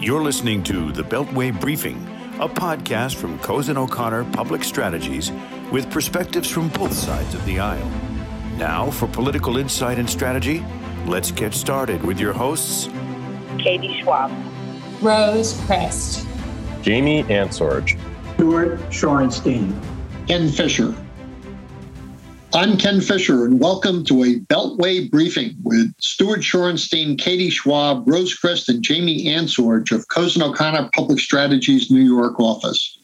You're listening to the Beltway Briefing, a podcast from Cozen O'Connor Public Strategies with perspectives from both sides of the aisle. Now, for political insight and strategy, let's get started with your hosts Katie Schwab, Rose Christ, Jamie Ansorge, Stuart Shorenstein, Ken Fisher. I'm Ken Fisher, and welcome to a Beltway briefing with Stuart Shorenstein, Katie Schwab, Rose Christ, and Jamie Ansorge of Cozen O'Connor Public Strategies New York office.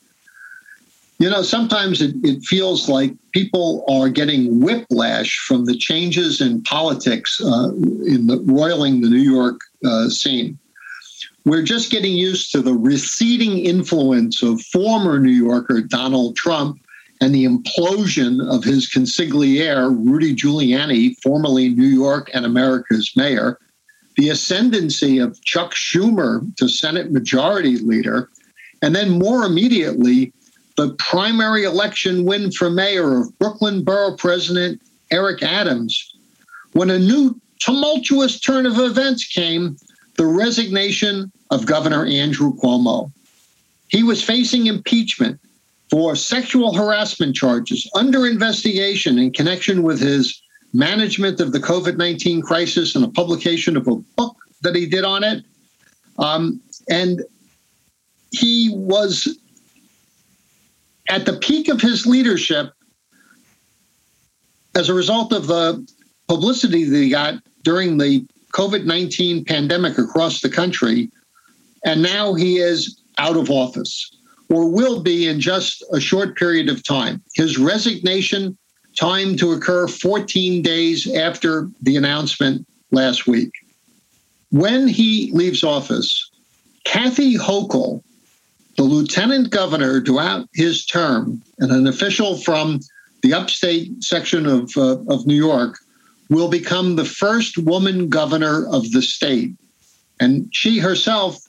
You know, sometimes it, it feels like people are getting whiplash from the changes in politics uh, in the roiling the New York uh, scene. We're just getting used to the receding influence of former New Yorker Donald Trump and the implosion of his consigliere, Rudy Giuliani, formerly New York and America's mayor, the ascendancy of Chuck Schumer to Senate Majority Leader, and then more immediately, the primary election win for mayor of Brooklyn Borough President Eric Adams. When a new tumultuous turn of events came, the resignation of Governor Andrew Cuomo. He was facing impeachment for sexual harassment charges under investigation in connection with his management of the COVID 19 crisis and a publication of a book that he did on it. Um, and he was at the peak of his leadership as a result of the publicity that he got during the COVID 19 pandemic across the country. And now he is out of office or will be in just a short period of time. His resignation time to occur 14 days after the announcement last week. When he leaves office, Kathy Hochul, the lieutenant governor throughout his term, and an official from the upstate section of, uh, of New York, will become the first woman governor of the state. And she herself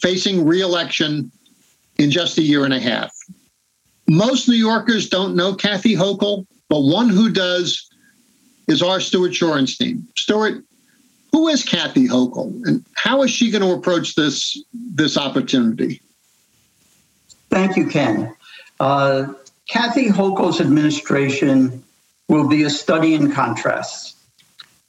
facing reelection in just a year and a half. Most New Yorkers don't know Kathy Hochul, but one who does is our Stuart Shorenstein. Stuart, who is Kathy Hochul, and how is she going to approach this this opportunity? Thank you, Ken. Uh, Kathy Hochul's administration will be a study in contrasts.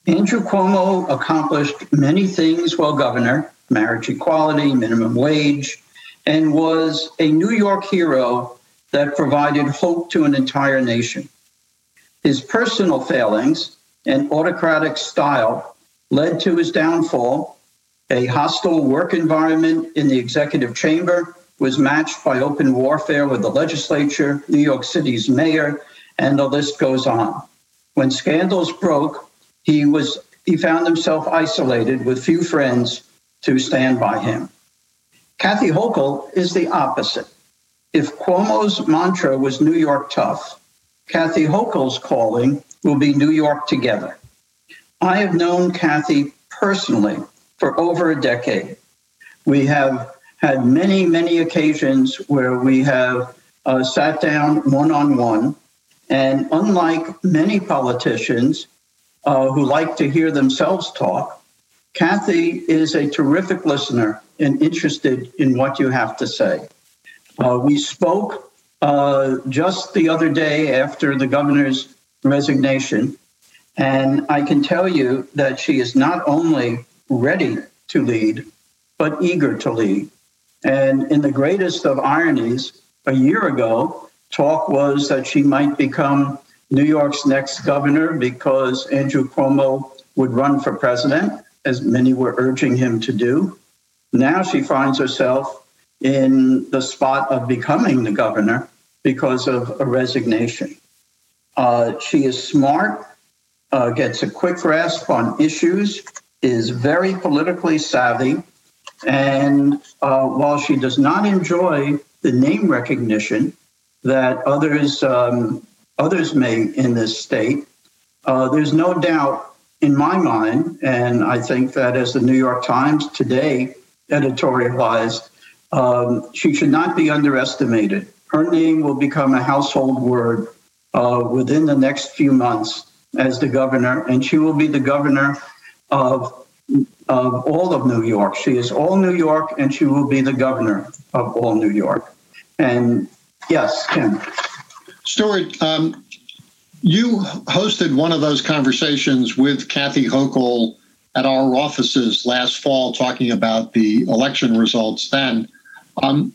Andrew Cuomo accomplished many things while governor marriage equality, minimum wage, and was a New York hero that provided hope to an entire nation. His personal failings and autocratic style led to his downfall. A hostile work environment in the executive chamber was matched by open warfare with the legislature, New York City's mayor, and the list goes on. When scandals broke, he was he found himself isolated with few friends to stand by him. Kathy Hochul is the opposite. If Cuomo's mantra was New York tough, Kathy Hochul's calling will be New York together. I have known Kathy personally for over a decade. We have had many, many occasions where we have uh, sat down one on one. And unlike many politicians uh, who like to hear themselves talk, Kathy is a terrific listener and interested in what you have to say. Uh, we spoke uh, just the other day after the governor's resignation, and I can tell you that she is not only ready to lead, but eager to lead. And in the greatest of ironies, a year ago, talk was that she might become New York's next governor because Andrew Cuomo would run for president, as many were urging him to do. Now she finds herself in the spot of becoming the governor because of a resignation. Uh, she is smart, uh, gets a quick grasp on issues, is very politically savvy, and uh, while she does not enjoy the name recognition that others um, others may in this state, uh, there's no doubt in my mind, and I think that as the New York Times today editorialized, um, she should not be underestimated. Her name will become a household word uh, within the next few months as the governor, and she will be the governor of of all of New York. She is all New York, and she will be the governor of all New York. And yes, Kim. Stuart, um, you hosted one of those conversations with Kathy Hochul at our offices last fall, talking about the election results then. Um,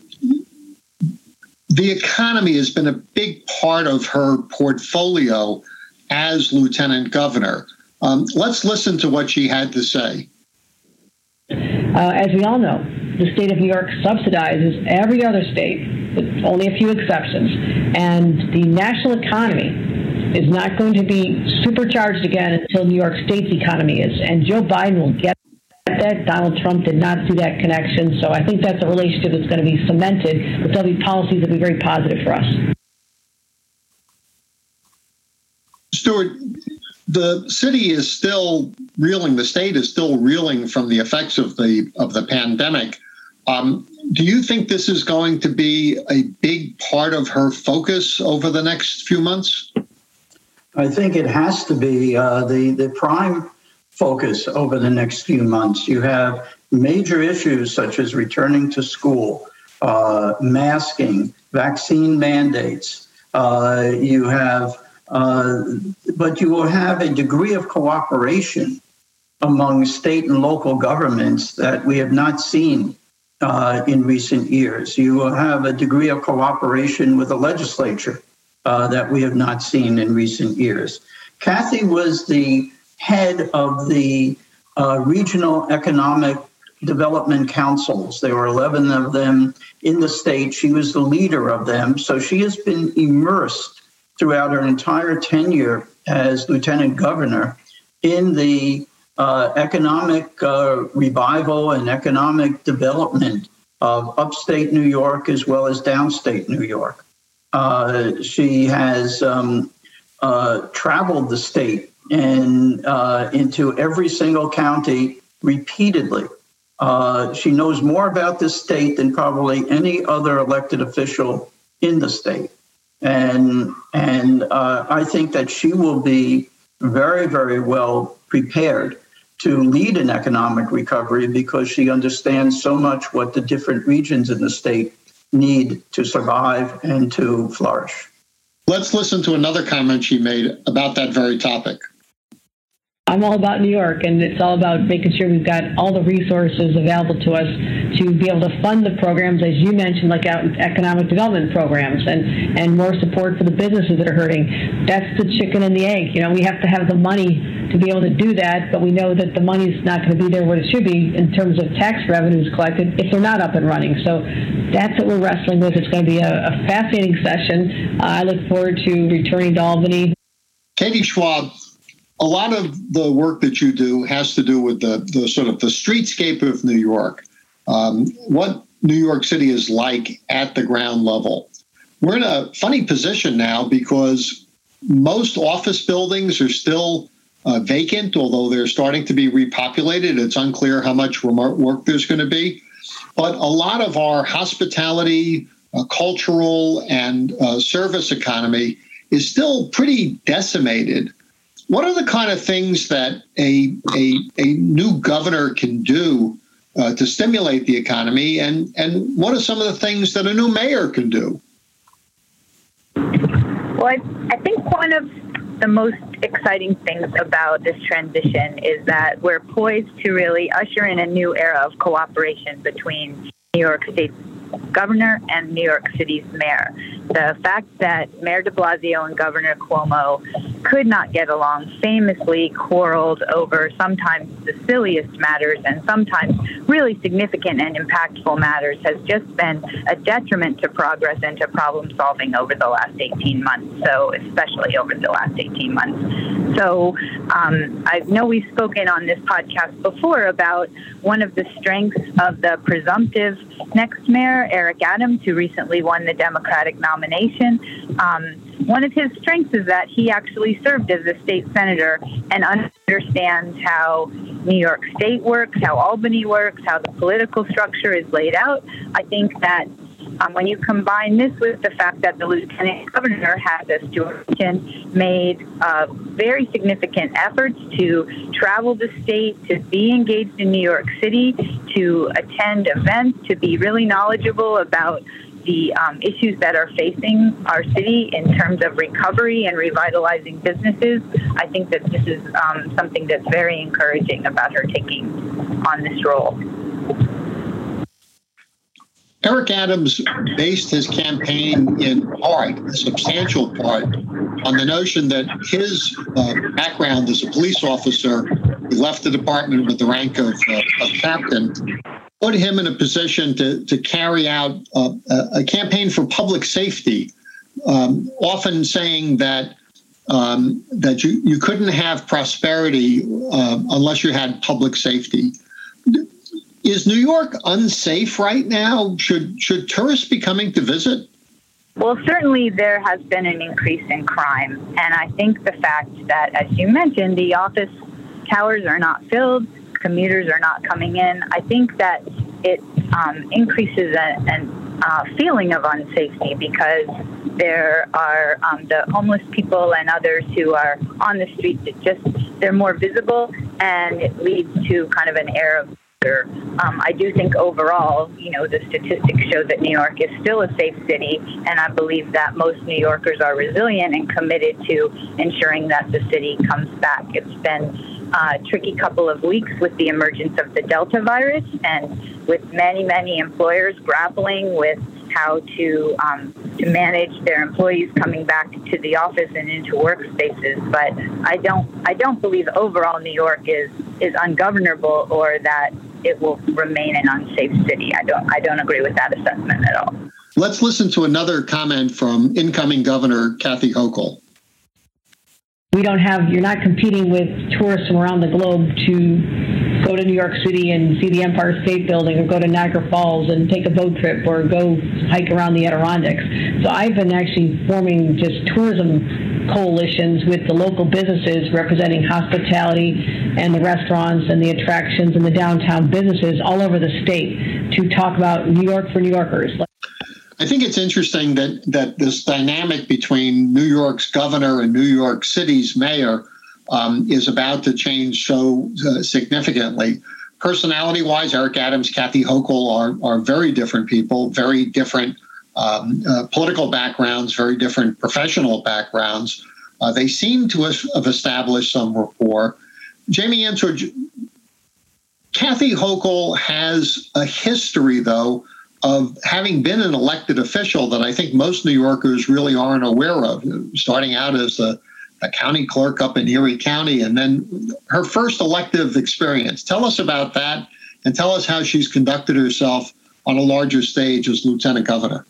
the economy has been a big part of her portfolio as lieutenant governor. Um, let's listen to what she had to say. Uh, as we all know, the state of New York subsidizes every other state, with only a few exceptions. And the national economy is not going to be supercharged again until New York State's economy is. And Joe Biden will get that. Donald Trump did not see that connection. So I think that's a relationship that's going to be cemented, but there'll be policies that will be very positive for us. Stuart, the city is still reeling. The state is still reeling from the effects of the of the pandemic. Um, do you think this is going to be a big part of her focus over the next few months? I think it has to be uh, the the prime focus over the next few months. You have major issues such as returning to school, uh, masking, vaccine mandates. Uh, you have uh, but you will have a degree of cooperation among state and local governments that we have not seen uh, in recent years. You will have a degree of cooperation with the legislature uh, that we have not seen in recent years. Kathy was the head of the uh, regional economic development councils. There were 11 of them in the state. She was the leader of them. So she has been immersed throughout her entire tenure as lieutenant governor in the uh, economic uh, revival and economic development of upstate New York as well as downstate New York. Uh, she has um, uh, traveled the state and uh, into every single county repeatedly. Uh, she knows more about this state than probably any other elected official in the state and and uh, I think that she will be very very well prepared to lead an economic recovery because she understands so much what the different regions in the state need to survive and to flourish. Let's listen to another comment she made about that very topic. I'm all about New York, and it's all about making sure we've got all the resources available to us to be able to fund the programs, as you mentioned, like economic development programs and, and more support for the businesses that are hurting. That's the chicken and the egg. You know, we have to have the money to be able to do that, but we know that the money's not going to be there where it should be in terms of tax revenues collected if they're not up and running. So that's what we're wrestling with. It's going to be a, a fascinating session. Uh, I look forward to returning to Albany. Katie Schwab, a lot of the work that you do has to do with the, the sort of the streetscape of New York, um, what New York City is like at the ground level. We're in a funny position now because most office buildings are still uh, vacant, although they're starting to be repopulated. It's unclear how much remote work there's going to be. But a lot of our hospitality, uh, cultural, and uh, service economy is still pretty decimated what are the kind of things that a a, a new governor can do uh, to stimulate the economy, and and what are some of the things that a new mayor can do? Well, I, I think one of the most exciting things about this transition is that we're poised to really usher in a new era of cooperation between New York State governor and New York City's mayor. The fact that Mayor de Blasio and Governor Cuomo could not get along famously quarreled over sometimes the silliest matters and sometimes really significant and impactful matters has just been a detriment to progress and to problem solving over the last 18 months, so especially over the last 18 months. So um, I know we've spoken on this podcast before about one of the strengths of the presumptive next mayor, Eric Adams, who recently won the Democratic nomination. Um, one of his strengths is that he actually served as a state senator and understands how New York State works, how Albany works, how the political structure is laid out. I think that Um, when you combine this with the fact that the lieutenant governor has, as Stuart made uh, very significant efforts to travel the state, to be engaged in New York City, to attend events, to be really knowledgeable about the um, issues that are facing our city in terms of recovery and revitalizing businesses, I think that this is um, something that's very encouraging about her taking on this role. Eric Adams based his campaign in part, a substantial part, on the notion that his uh, background as a police officer, he left the department with the rank of, uh, of captain, put him in a position to, to carry out uh, a campaign for public safety, um, often saying that um, that you, you couldn't have prosperity uh, unless you had public safety. Is New York unsafe right now? Should should tourists be coming to visit? Well, certainly there has been an increase in crime, and I think the fact that, as you mentioned, the office towers are not filled, commuters are not coming in. I think that it um, increases a, uh, feeling of unsafety because there are um, the homeless people and others who are on the streets. It just they're more visible, and it leads to kind of an air of um, I do think overall, you know, the statistics show that New York is still a safe city, and I believe that most New Yorkers are resilient and committed to ensuring that the city comes back. It's been uh, tricky couple of weeks with the emergence of the Delta virus and with many, many employers grappling with how to um, to manage their employees coming back to the office and into workspaces. But I don't I don't believe overall New York is is ungovernable or that it will remain an unsafe city. I don't I don't agree with that assessment at all. Let's listen to another comment from incoming Governor Kathy Hochul we don't have you're not competing with tourists from around the globe to go to New York City and see the Empire State Building or go to Niagara Falls and take a boat trip or go hike around the Adirondacks. So I've been actually forming just tourism coalitions with the local businesses representing hospitality and the restaurants and the attractions and the downtown businesses all over the state to talk about New York for New Yorkers. I think it's interesting that that this dynamic between New York's governor and New York City's mayor um, is about to change so uh, significantly. Personality wise, Eric Adams, Kathy Hochul are, are very different people, very different um, uh, political backgrounds, very different professional backgrounds. Uh, they seem to have established some rapport. Jamie Ansorge, Kathy Hochul has a history, though, of having been an elected official that I think most New Yorkers really aren't aware of, starting out as a, a, county clerk up in Erie County and then her first elective experience. Tell us about that and tell us how she's conducted herself on a larger stage as lieutenant governor.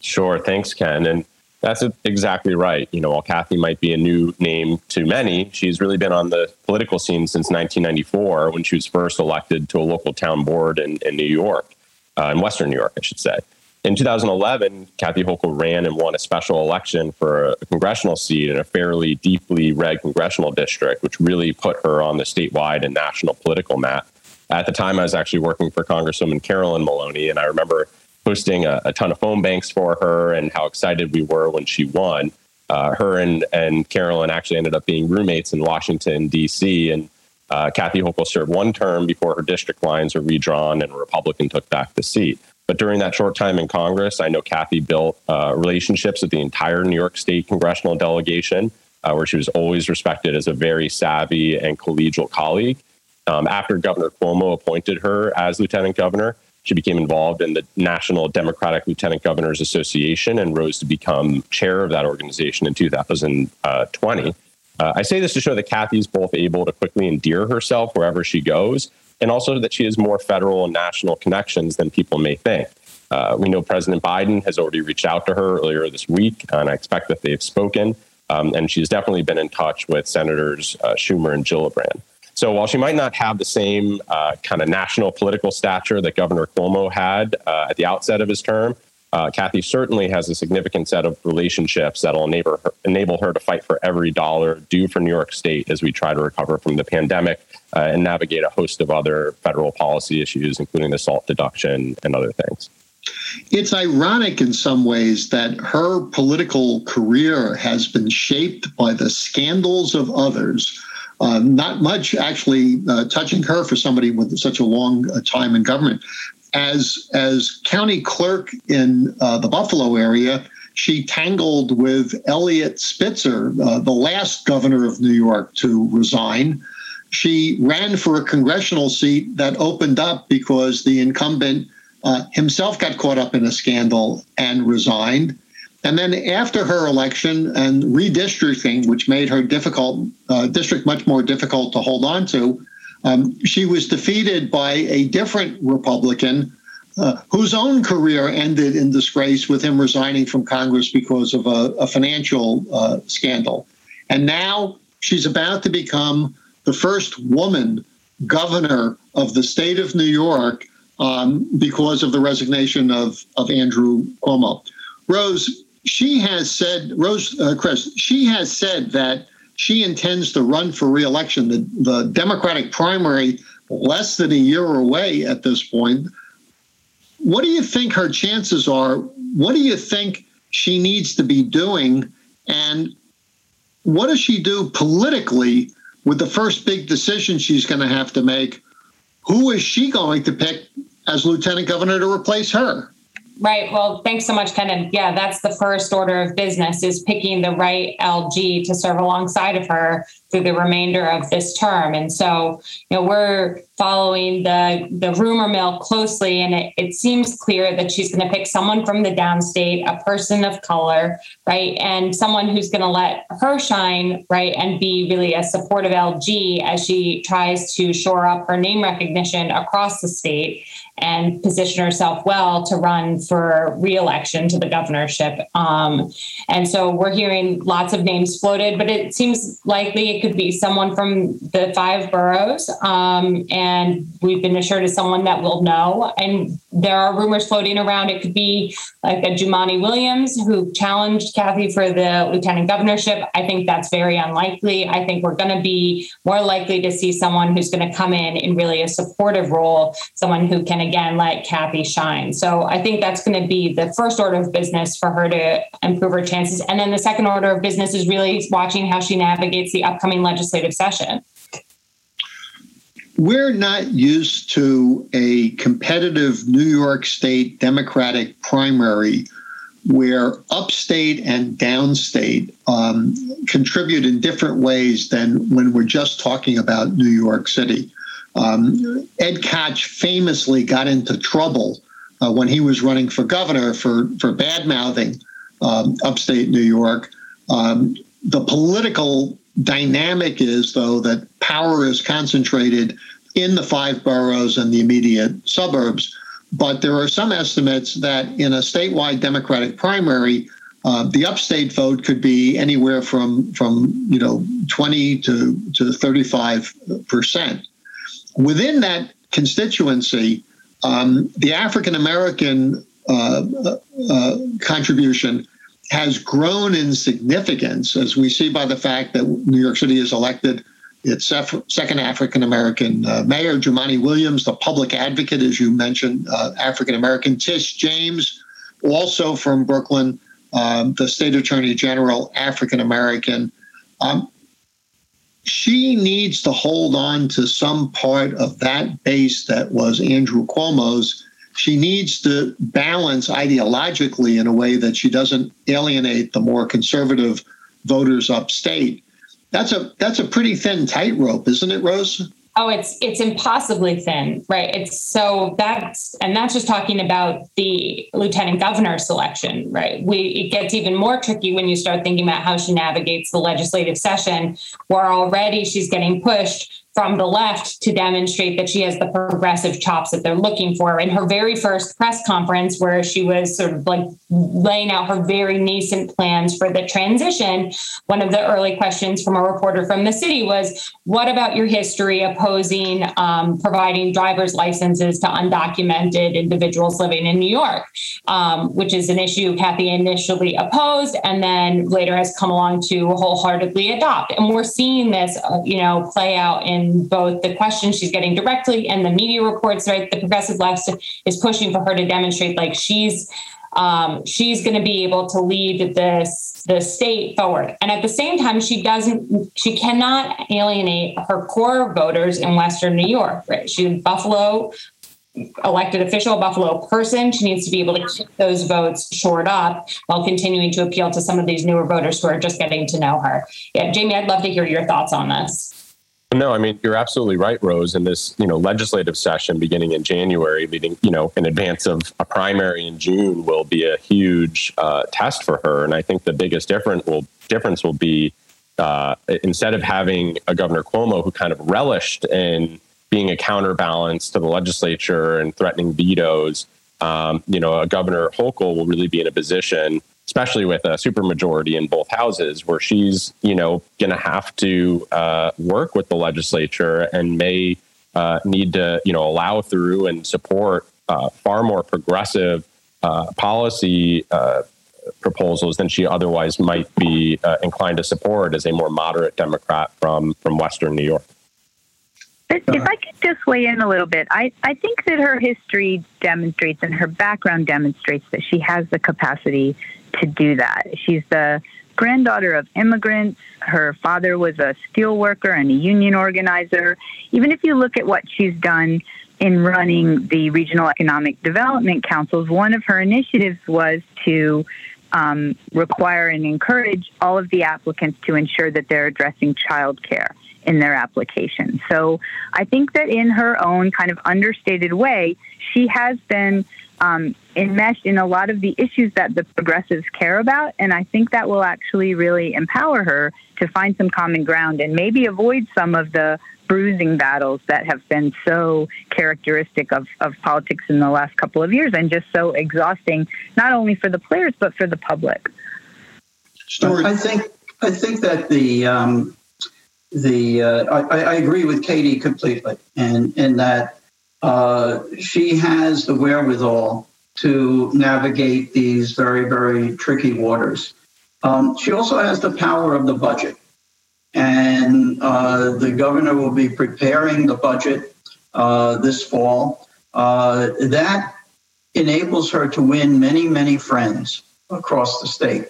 Sure. Thanks, Ken. And that's exactly right. You know, while Kathy might be a new name to many, she's really been on the political scene since 1994 when she was first elected to a local town board in, in New York uh, in Western New York, I should say. In 2011, Kathy Hochul ran and won a special election for a congressional seat in a fairly deeply red congressional district, which really put her on the statewide and national political map. At the time, I was actually working for Congresswoman Carolyn Maloney, and I remember hosting a, a ton of phone banks for her and how excited we were when she won. Uh, her and, and Carolyn actually ended up being roommates in Washington, D.C., and uh, Kathy Hochul served one term before her district lines were redrawn and a Republican took back the seat. But during that short time in Congress, I know Kathy built uh, relationships with the entire New York State congressional delegation, uh, where she was always respected as a very savvy and collegial colleague. Um, after Governor Cuomo appointed her as lieutenant governor, she became involved in the National Democratic Lieutenant Governors Association and rose to become chair of that organization in 2020. Uh, I say this to show that Kathy is both able to quickly endear herself wherever she goes, and also that she has more federal and national connections than people may think. Uh, we know President Biden has already reached out to her earlier this week, and I expect that they've spoken. Um, and she's definitely been in touch with Senators uh, Schumer and Gillibrand. So while she might not have the same uh, kind of national political stature that Governor Cuomo had uh, at the outset of his term, uh, Kathy certainly has a significant set of relationships that'll enable her, enable her to fight for every dollar due for New York State as we try to recover from the pandemic uh, and navigate a host of other federal policy issues, including the SALT deduction and other things. It's ironic in some ways that her political career has been shaped by the scandals of others. Uh, not much actually uh, touching her for somebody with such a long uh, time in government. As as county clerk in uh, the Buffalo area, she tangled with Eliot Spitzer, uh, the last governor of New York to resign. She ran for a congressional seat that opened up because the incumbent uh, himself got caught up in a scandal and resigned. And then after her election and redistricting, which made her difficult uh, district much more difficult to hold on to, um, she was defeated by a different Republican uh, whose own career ended in disgrace with him resigning from Congress because of a, a financial uh, scandal. And now she's about to become the first woman governor of the state of New York um, because of the resignation of, of Andrew Cuomo. Rose, she has said, Rose uh, Chris, she has said that she intends to run for reelection. The, the Democratic primary, less than a year away at this point. What do you think her chances are? What do you think she needs to be doing? And what does she do politically with the first big decision she's going to have to make? Who is she going to pick as lieutenant governor to replace her. Right. Well, thanks so much, Ken. And yeah, that's the first order of business is picking the right LG to serve alongside of her through the remainder of this term. And so, you know, we're following the the rumor mill closely, and it, it seems clear that she's going to pick someone from the downstate, a person of color, right, and someone who's going to let her shine, right, and be really a supportive LG as she tries to shore up her name recognition across the state and position herself well to run for reelection to the governorship. Um, and so we're hearing lots of names floated, but it seems likely it could be someone from the five boroughs. Um, and we've been assured of someone that will know. And there are rumors floating around. It could be like a Jumaane Williams who challenged Kathy for the lieutenant governorship. I think that's very unlikely. I think we're going to be more likely to see someone who's going to come in in really a supportive role, someone who can again let Kathy shine. So I think that's going to be the first order of business for her to improve her chances. And then the second order of business is really watching how she navigates the upcoming legislative session we're not used to a competitive New York State Democratic primary where upstate and downstate um, contribute in different ways than when we're just talking about New York City. Um, Ed Koch famously got into trouble uh, when he was running for governor for, for bad mouthing um, upstate New York. Um, the political dynamic is, though, that power is concentrated in the five boroughs and the immediate suburbs. But there are some estimates that in a statewide Democratic primary, uh, the upstate vote could be anywhere from from you know 20 to to 35 percent. Within that constituency, um, the African American uh, uh, contribution has grown in significance, as we see by the fact that New York City has elected its second African American uh, mayor, Jumaane Williams, the public advocate, as you mentioned, uh, African American. Tish James, also from Brooklyn, um, the state attorney general, African American. Um, she needs to hold on to some part of that base that was Andrew Cuomo's. She needs to balance ideologically in a way that she doesn't alienate the more conservative voters upstate that's a that's a pretty thin tightrope, isn't it, Rose? Oh, it's it's impossibly thin, right? It's so that's and that's just talking about the lieutenant governor selection, right? We it gets even more tricky when you start thinking about how she navigates the legislative session, where already she's getting pushed from the left to demonstrate that she has the progressive chops that they're looking for. In her very first press conference, where she was sort of like laying out her very nascent plans for the transition, one of the early questions from a reporter from the city was, What about your history opposing um, providing driver's licenses to undocumented individuals living in New York? Um, which is an issue Kathy initially opposed and then later has come along to wholeheartedly adopt. And we're seeing this, uh, you know, play out in in both the questions she's getting directly and the media reports, right? The progressive left is pushing for her to demonstrate like she's um, she's going to be able to lead this the state forward. And at the same time, she doesn't she cannot alienate her core voters in Western New York. Right? She's Buffalo elected official, Buffalo person. She needs to be able to keep those votes shored up while continuing to appeal to some of these newer voters who are just getting to know her. Yeah, Jamie, I'd love to hear your thoughts on this. No, I mean you're absolutely right, Rose. In this, you know, legislative session beginning in January, leading, you know, in advance of a primary in June, will be a huge uh, test for her. And I think the biggest difference will difference will be uh, instead of having a Governor Cuomo who kind of relished in being a counterbalance to the legislature and threatening vetoes, um, you know, a Governor Hochul will really be in a position, especially with a supermajority in both houses, where she's, you know, going to have to uh, work with the legislature and may uh, need to, you know, allow through and support uh, far more progressive uh, policy uh, proposals than she otherwise might be uh, inclined to support as a more moderate Democrat from from Western New York. If I could just weigh in a little bit, I, I think that her history demonstrates and her background demonstrates that she has the capacity to do that. She's the granddaughter of immigrants. Her father was a steel worker and a union organizer. Even if you look at what she's done in running the regional economic development councils, one of her initiatives was to um, require and encourage all of the applicants to ensure that they're addressing child care in their application. So I think that in her own kind of understated way, she has been um, enmeshed in a lot of the issues that the progressives care about. And I think that will actually really empower her to find some common ground and maybe avoid some of the bruising battles that have been so characteristic of, of politics in the last couple of years and just so exhausting, not only for the players, but for the public. Stuart. I think I think that the um, the uh, I, I, agree with Katie completely, and in that uh, she has the wherewithal to navigate these very very tricky waters. Um, she also has the power of the budget, and uh, the governor will be preparing the budget uh, this fall. Uh, that enables her to win many many friends across the state,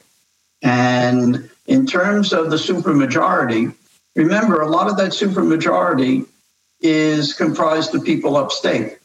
and in terms of the supermajority Remember, a lot of that supermajority is comprised of people upstate.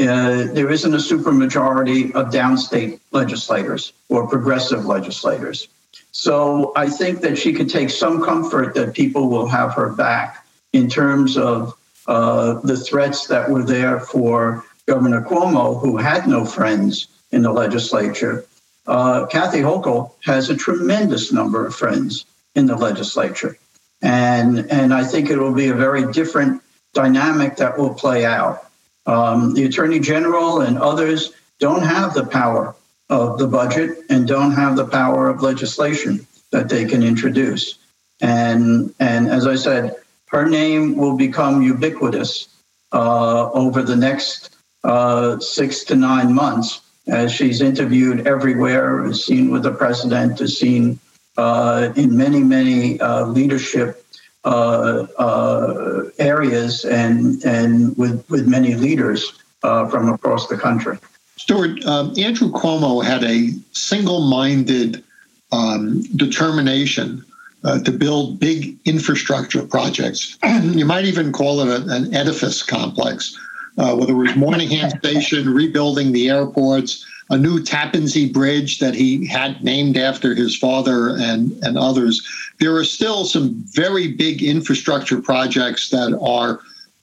Uh, there isn't a supermajority of downstate legislators or progressive legislators. So I think that she could take some comfort that people will have her back in terms of uh, the threats that were there for Governor Cuomo, who had no friends in the legislature. Uh, Kathy Hochul has a tremendous number of friends in the legislature and and I think it will be a very different dynamic that will play out. Um, the attorney general and others don't have the power of the budget and don't have the power of legislation that they can introduce. And and as I said, her name will become ubiquitous uh, over the next uh, six to nine months as she's interviewed everywhere, is seen with the president, is seen in many, many uh, leadership uh, uh, areas and, and with, with many leaders uh, from across the country. Stuart, um, Andrew Cuomo had a single minded um, determination uh, to build big infrastructure projects. you might even call it a, an edifice complex, uh, whether it was Moynihan Station, rebuilding the airports, a new Tappan Zee Bridge that he had named after his father and, and others. There are still some very big infrastructure projects that are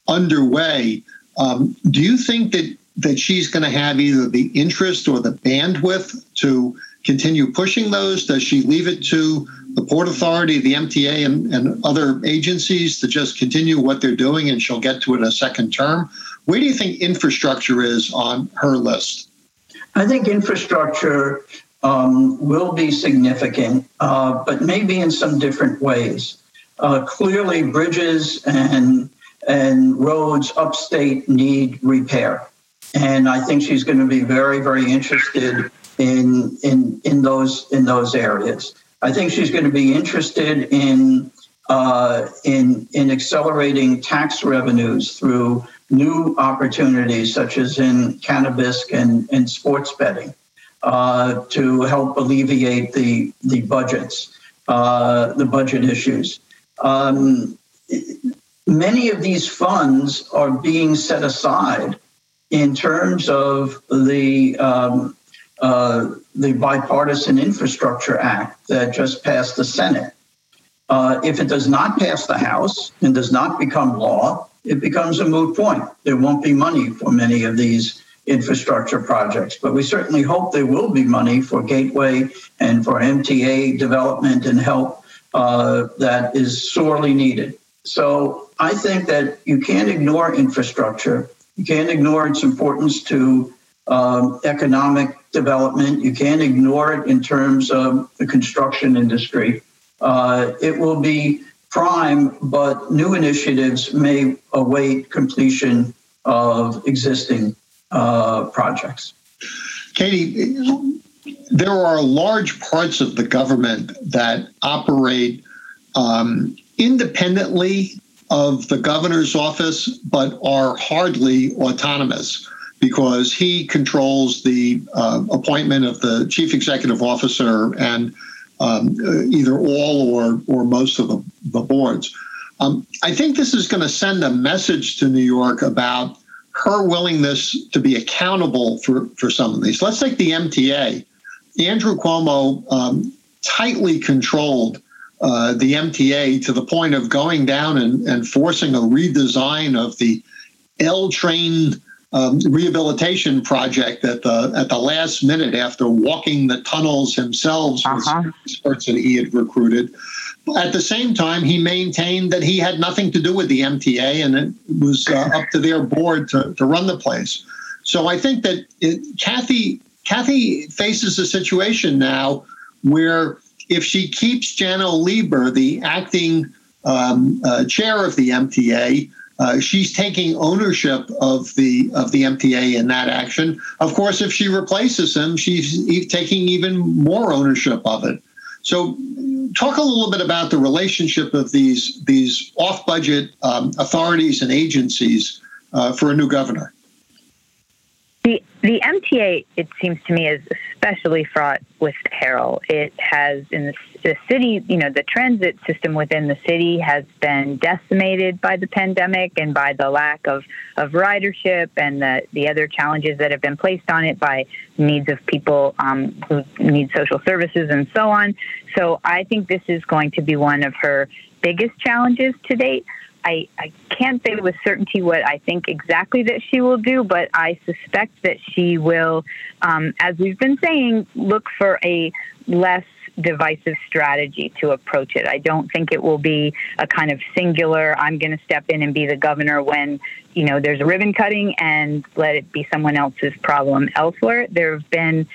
underway. Um, do you think that, that she's going to have either the interest or the bandwidth to continue pushing those? Does she leave it to the Port Authority, the MTA, and, and other agencies to just continue what they're doing and she'll get to it a second term? Where do you think infrastructure is on her list? I think infrastructure um, will be significant, uh, but maybe in some different ways. Uh, clearly, bridges and and roads upstate need repair, and I think she's going to be very, very interested in in in those in those areas. I think she's going to be interested in uh, in in accelerating tax revenues through new opportunities such as in cannabis and, and sports betting uh, to help alleviate the the budgets, uh, the budget issues. Um, many of these funds are being set aside in terms of the um, uh, the bipartisan infrastructure act that just passed the Senate. Uh, if it does not pass the House and does not become law, it becomes a moot point. There won't be money for many of these infrastructure projects, but we certainly hope there will be money for Gateway and for MTA development and help uh, that is sorely needed. So I think that you can't ignore infrastructure. You can't ignore its importance to um, economic development. You can't ignore it in terms of the construction industry. Uh, it will be prime, but new initiatives may await completion of existing uh, projects. Katie, there are large parts of the government that operate um, independently of the governor's office, but are hardly autonomous because he controls the uh, appointment of the chief executive officer and um, either all or or most of the, the boards. Um, I think this is going to send a message to New York about her willingness to be accountable for, for some of these. Let's take the MTA. Andrew Cuomo um, tightly controlled uh, the MTA to the point of going down and, and forcing a redesign of the L train um, rehabilitation project at the at the last minute after walking the tunnels himself uh-huh. with experts that he had recruited. At the same time, he maintained that he had nothing to do with the MTA and it was uh, up to their board to, to run the place. So I think that it, Kathy Kathy faces a situation now where if she keeps Janno Lieber, the acting um, uh, chair of the MTA, uh, she's taking ownership of the of the MTA in that action. Of course, if she replaces him, she's taking even more ownership of it. So, talk a little bit about the relationship of these these off budget um, authorities and agencies uh, for a new governor. The the MTA, it seems to me, is especially fraught with peril. It has in the, the city, you know, the transit system within the city has been decimated by the pandemic and by the lack of, of ridership and the, the other challenges that have been placed on it by needs of people um, who need social services and so on. So I think this is going to be one of her biggest challenges to date. I, I can't say with certainty what I think exactly that she will do, but I suspect that she will, um, as we've been saying, look for a less divisive strategy to approach it. I don't think it will be a kind of singular, I'm going to step in and be the governor when, you know, there's a ribbon cutting and let it be someone else's problem elsewhere. There have been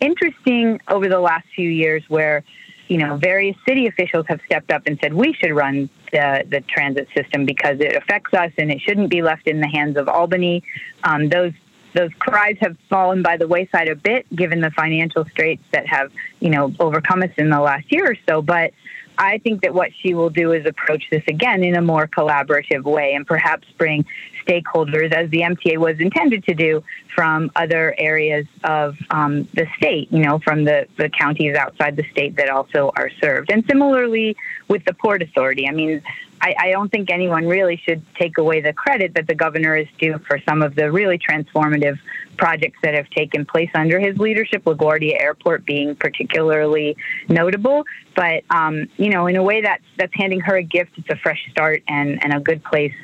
interesting over the last few years where you know, various city officials have stepped up and said we should run the, the transit system because it affects us and it shouldn't be left in the hands of Albany. Um, those those cries have fallen by the wayside a bit given the financial straits that have you know overcome us in the last year or so. But I think that what she will do is approach this again in a more collaborative way and perhaps bring stakeholders, as the MTA was intended to do, from other areas of um, the state, you know, from the, the counties outside the state that also are served. And similarly with the Port Authority. I mean, I, I, don't think anyone really should take away the credit that the governor is due for some of the really transformative projects that have taken place under his leadership, LaGuardia Airport being particularly notable. But um, you know, in a way that's that's handing her a gift. It's a fresh start and, and a good place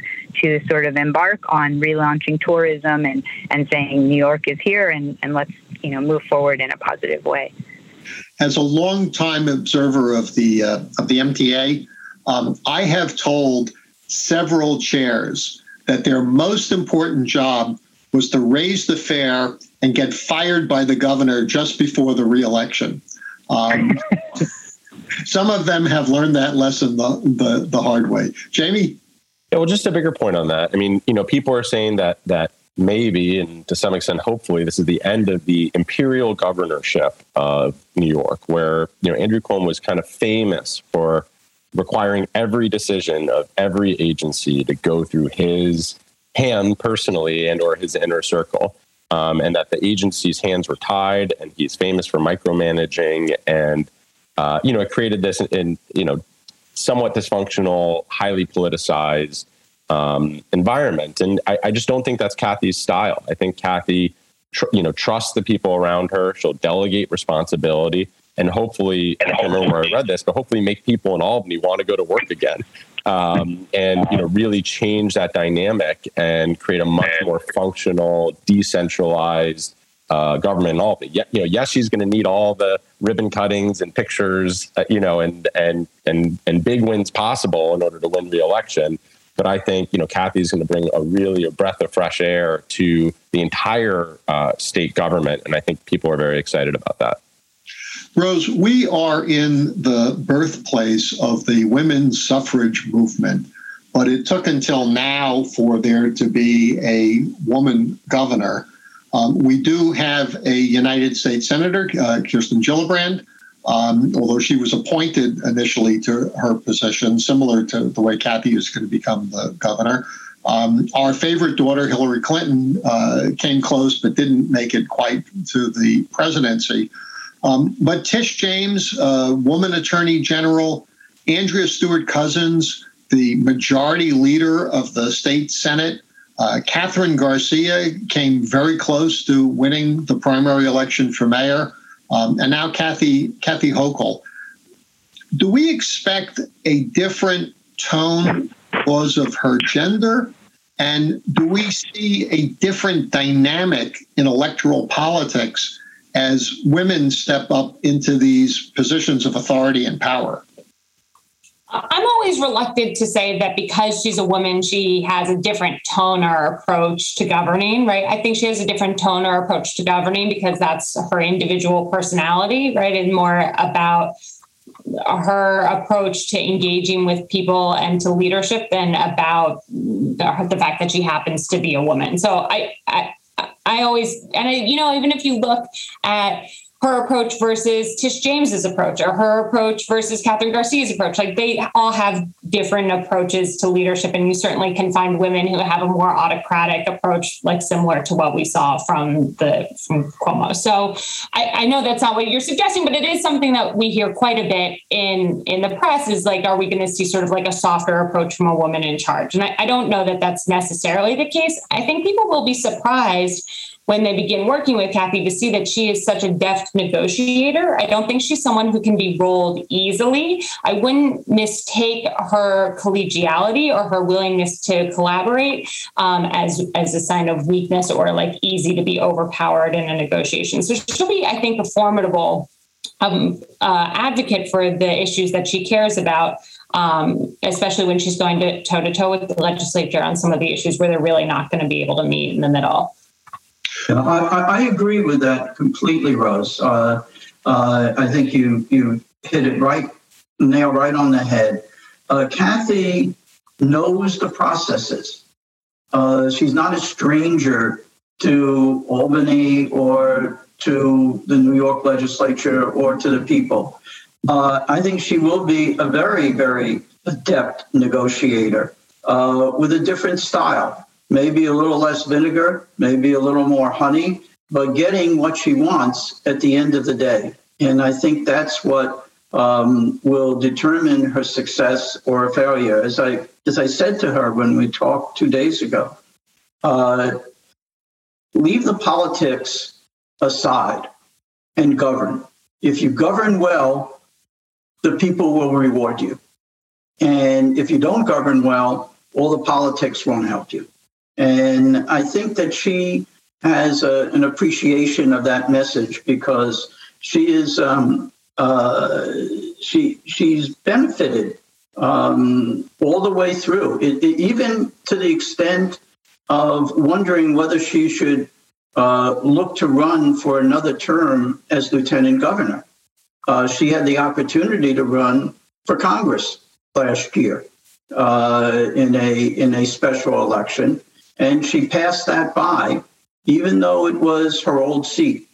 to sort of embark on relaunching tourism and, and saying New York is here and, and let's, you know, move forward in a positive way. As a longtime observer of the uh, of the MTA, um, I have told several chairs that their most important job was to raise the fare and get fired by the governor just before the reelection. Um, some of them have learned that lesson the, the, the hard way. Jamie? Yeah, well, just a bigger point on that. I mean, you know, people are saying that that maybe, and to some extent, hopefully, this is the end of the imperial governorship of New York, where you know Andrew Cuomo was kind of famous for requiring every decision of every agency to go through his hand personally and or his inner circle. Um, and that the agency's hands were tied, and he's famous for micromanaging, and uh, you know, it created this in you know somewhat dysfunctional, highly politicized um, environment. And I, I, just don't think that's Kathy's style. I think Kathy, tr- you know, trusts the people around her. She'll delegate responsibility, and hopefully, I don't remember where I read this, but hopefully, make people in Albany want to go to work again. Um, and you know, really change that dynamic and create a much more functional, decentralized uh, government in Albany. it. you know, yes, she's going to need all the ribbon cuttings and pictures, uh, you know, and and and and big wins possible in order to win re-election. But I think you know Kathy's going to bring a really a breath of fresh air to the entire uh, state government, and I think people are very excited about that. Rose, we are in the birthplace of the women's suffrage movement, but it took until now for there to be a woman governor. Um, we do have a United States Senator, uh, Kirsten Gillibrand, um, although she was appointed initially to her position, similar to the way Kathy is going to become the governor. Um, our favorite daughter, Hillary Clinton, uh, came close but didn't make it quite to the presidency. Um, but Tish James, uh, woman attorney general, Andrea Stewart Cousins, the majority leader of the state Senate, uh, Kathryn Garcia came very close to winning the primary election for mayor, um, and now Kathy Kathy Hochul. Do we expect a different tone because of her gender? And do we see a different dynamic in electoral politics as women step up into these positions of authority and power? I'm always reluctant to say that because she's a woman, she has a different tone or approach to governing, right? I think she has a different tone or approach to governing because that's her individual personality, right? And more about her approach to engaging with people and to leadership than about the, the fact that she happens to be a woman. So I, I I always, and I, you know, even if you look at her approach versus Tish James's approach or her approach versus Kathryn Garcia's approach. Like they all have different approaches to leadership. And you certainly can find women who have a more autocratic approach, like similar to what we saw from the from Cuomo. So I, I know that's not what you're suggesting, but it is something that we hear quite a bit in in the press is like, are we going to see sort of like a softer approach from a woman in charge? And I, I don't know that that's necessarily the case. I think people will be surprised when they begin working with Kathy to see that she is such a deft negotiator. I don't think she's someone who can be rolled easily. I wouldn't mistake her collegiality or her willingness to collaborate um, as, as a sign of weakness or like easy to be overpowered in a negotiation. So she'll be, I think, a formidable um, uh, advocate for the issues that she cares about. Um, especially when she's going to toe to toe with the legislature on some of the issues where they're really not going to be able to meet in the middle. I, I, agree with that completely, Rose. Uh, uh, I think you you hit it right, nail right on the head. Uh, Kathy knows the processes. Uh, she's not a stranger to Albany or to the New York legislature or to the people. Uh, I think she will be a very, very adept negotiator uh, with a different style maybe a little less vinegar, maybe a little more honey, but getting what she wants at the end of the day. And I think that's what um, will determine her success or failure. As I as I said to her when we talked two days ago, uh, leave the politics aside and govern. If you govern well, the people will reward you. And if you don't govern well, all the politics won't help you. And I think that she has a, an appreciation of that message because she is um, uh, she she's benefited um, all the way through, it, it, even to the extent of wondering whether she should uh, look to run for another term as lieutenant governor. Uh, she had the opportunity to run for Congress last year uh, in a in a special election, and she passed that by, even though it was her old seat.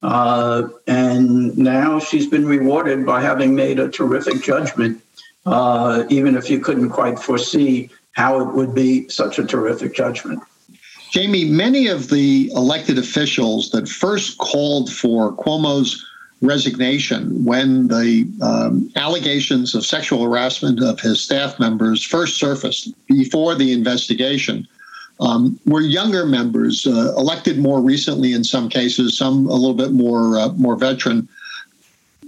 Uh, and now she's been rewarded by having made a terrific judgment uh, even if you couldn't quite foresee how it would be such a terrific judgment. Jamie, many of the elected officials that first called for Cuomo's resignation when the um, allegations of sexual harassment of his staff members first surfaced before the investigation um, were younger members, uh, elected more recently in some cases, some a little bit more uh, more veteran.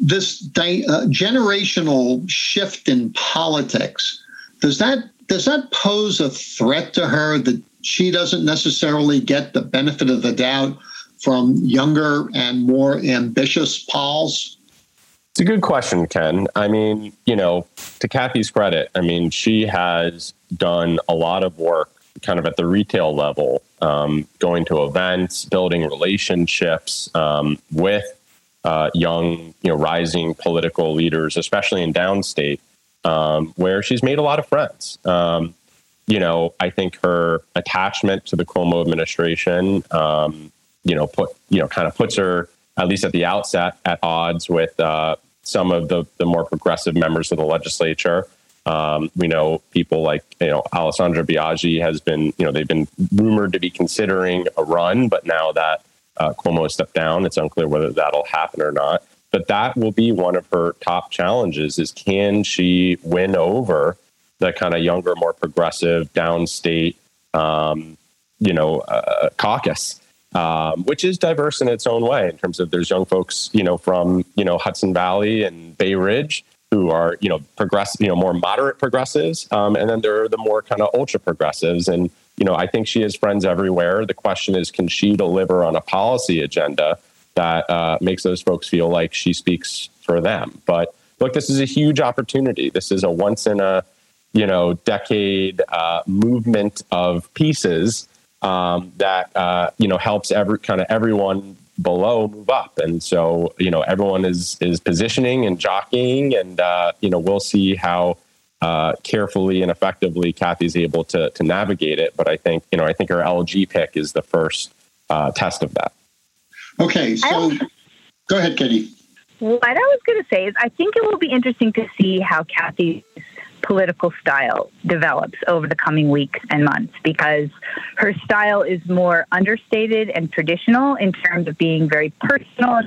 This di- uh, generational shift in politics does that does that pose a threat to her that she doesn't necessarily get the benefit of the doubt from younger and more ambitious pals? It's a good question, Ken. I mean, you know, to Kathy's credit, I mean, she has done a lot of work kind of at the retail level, um, going to events, building relationships um, with uh, young, you know, rising political leaders, especially in downstate, um, where she's made a lot of friends. Um, you know, I think her attachment to the Cuomo administration, um, you know, put you know, kind of puts her at least at the outset at odds with uh, some of the the more progressive members of the legislature. Um, we know people like you know Alessandra Biaggi has been you know they've been rumored to be considering a run, but now that uh, Cuomo stepped down, it's unclear whether that'll happen or not. But that will be one of her top challenges: is can she win over the kind of younger, more progressive, downstate, um, you know, uh, caucus? Um, which is diverse in its own way in terms of there's young folks, you know, from you know Hudson Valley and Bay Ridge who are you know progressive, you know more moderate progressives, um, and then there are the more kind of ultra progressives. And you know, I think she has friends everywhere. The question is, can she deliver on a policy agenda that uh, makes those folks feel like she speaks for them? But look, this is a huge opportunity. This is a once in a you know decade uh, movement of pieces um, that uh, you know helps every kind of everyone below move up. And so, you know, everyone is is positioning and jockeying, and uh, you know, we'll see how uh, carefully and effectively Kathy's able to to navigate it. But I think, you know, I think her LG pick is the first uh, test of that. Okay, so go ahead, Katie. What I was going to say is, I think it will be interesting to see how Kathy's political style develops over the coming weeks and months because her style is more understated and traditional in terms of being very personal.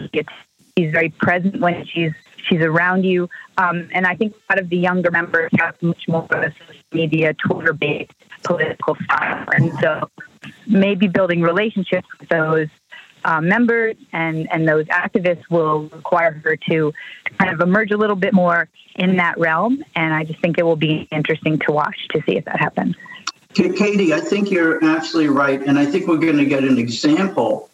She's very present when she's she's around you, um, and I think a lot of the younger members have much more of a social media, Twitter-based political style, and so maybe building relationships with those uh, members and, and those activists will require her to kind of emerge a little bit more in that realm. And I just think it will be interesting to watch to see if that happens. Katie, I think you're absolutely right. And I think we're going to get an example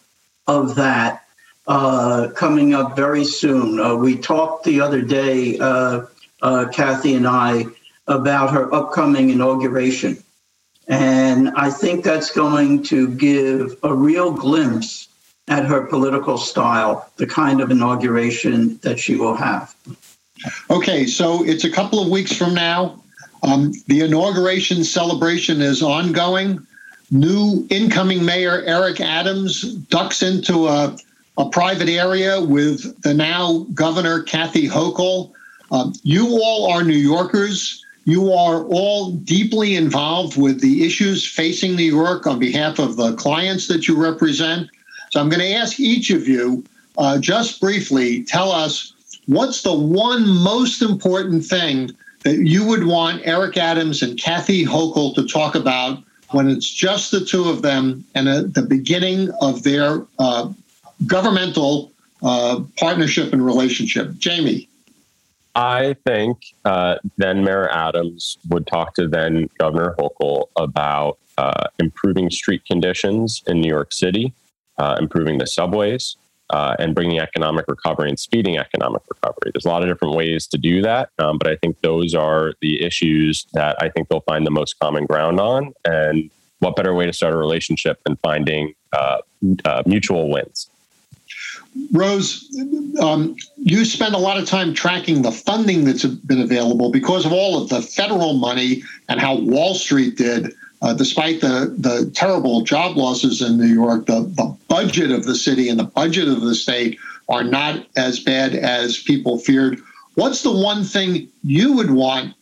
of that uh, coming up very soon. Uh, we talked the other day, uh, uh Kathy and I, about her upcoming inauguration. And I think that's going to give a real glimpse at her political style, the kind of inauguration that she will have. Okay, so it's a couple of weeks from now. Um, the inauguration celebration is ongoing. New incoming mayor Eric Adams ducks into a, a private area with the now governor Kathy Hochul. Um, you all are New Yorkers. You are all deeply involved with the issues facing New York on behalf of the clients that you represent. So I'm going to ask each of you uh, just briefly tell us what's the one most important thing that you would want Eric Adams and Kathy Hochul to talk about when it's just the two of them and the beginning of their uh, governmental uh, partnership and relationship? Jamie. I think uh, then Mayor Adams would talk to then Governor Hochul about uh, improving street conditions in New York City uh, improving the subways, uh, and bringing economic recovery and speeding economic recovery. There's a lot of different ways to do that, um, but I think those are the issues that I think they'll find the most common ground on. And what better way to start a relationship than finding uh, uh, mutual wins? Rose, um, you spend a lot of time tracking the funding that's been available because of all of the federal money and how Wall Street did uh, despite the, the terrible job losses in New York, the, the budget of the city and the budget of the state are not as bad as people feared. What's the one thing you would want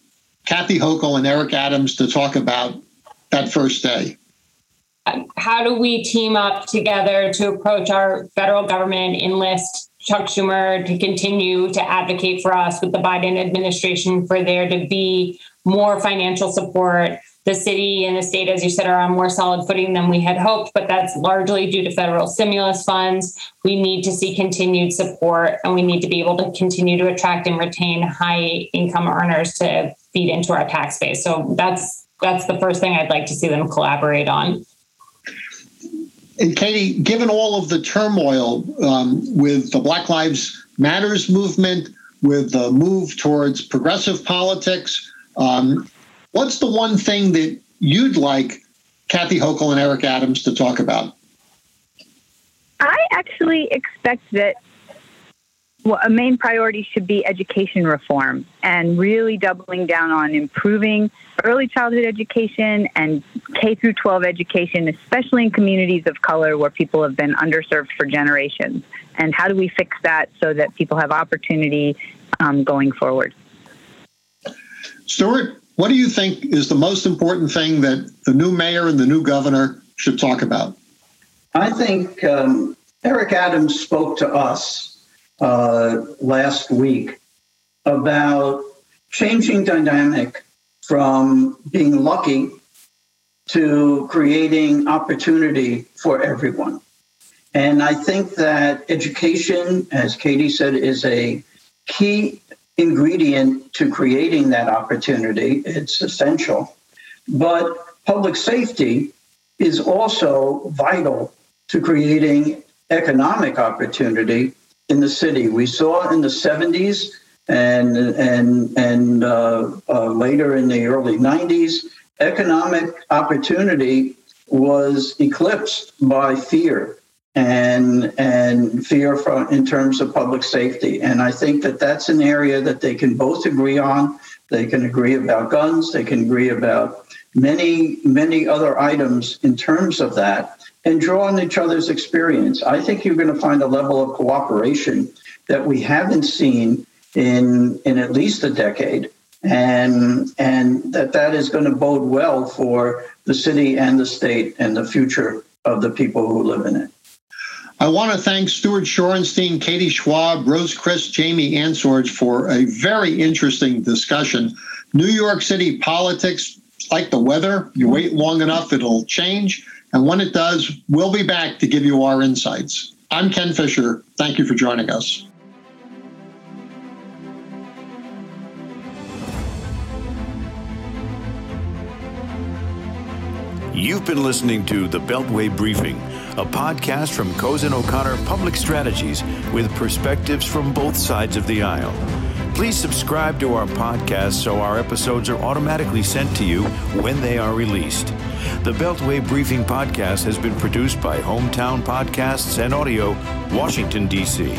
Kathy Hochul and Eric Adams to talk about that first day? How do we team up together to approach our federal government, enlist Chuck Schumer to continue to advocate for us with the Biden administration for there to be more financial support the city and the state, as you said, are on more solid footing than we had hoped, but that's largely due to federal stimulus funds. We need to see continued support and we need to be able to continue to attract and retain high income earners to feed into our tax base. So that's that's the first thing I'd like to see them collaborate on. And Katie, given all of the turmoil um, with the Black Lives Matters movement, with the move towards progressive politics, um, What's the one thing that you'd like Kathy Hochul and Eric Adams to talk about? I actually expect that well, a main priority should be education reform and really doubling down on improving early childhood education and K through 12 education, especially in communities of color where people have been underserved for generations. And how do we fix that so that people have opportunity um, going forward? Stuart, what do you think is the most important thing that the new mayor and the new governor should talk about? I think um, Eric Adams spoke to us uh, last week about changing dynamic from being lucky to creating opportunity for everyone. And I think that education, as Katie said, is a key ingredient to creating that opportunity. It's essential. But public safety is also vital to creating economic opportunity in the city. We saw in the 70s and and and uh, uh, later in the early 90s, economic opportunity was eclipsed by fear and and fear from in terms of public safety. And I think that that's an area that they can both agree on. They can agree about guns. They can agree about many many other items in terms of that, and draw on each other's experience. I think you're going to find a level of cooperation that we haven't seen in in at least a decade and and that that is going to bode well for the city and the state and the future of the people who live in it. I want to thank Stuart Shorenstein, Katie Schwab, Rose Chris, Jamie Ansorge for a very interesting discussion. New York City politics, like the weather, you wait long enough, it'll change. And when it does, we'll be back to give you our insights. I'm Ken Fisher. Thank you for joining us. You've been listening to the Beltway Briefing a podcast from Cozen O'Connor Public Strategies with perspectives from both sides of the aisle. Please subscribe to our podcast so our episodes are automatically sent to you when they are released. The Beltway Briefing podcast has been produced by Hometown Podcasts and Audio, Washington, D.C.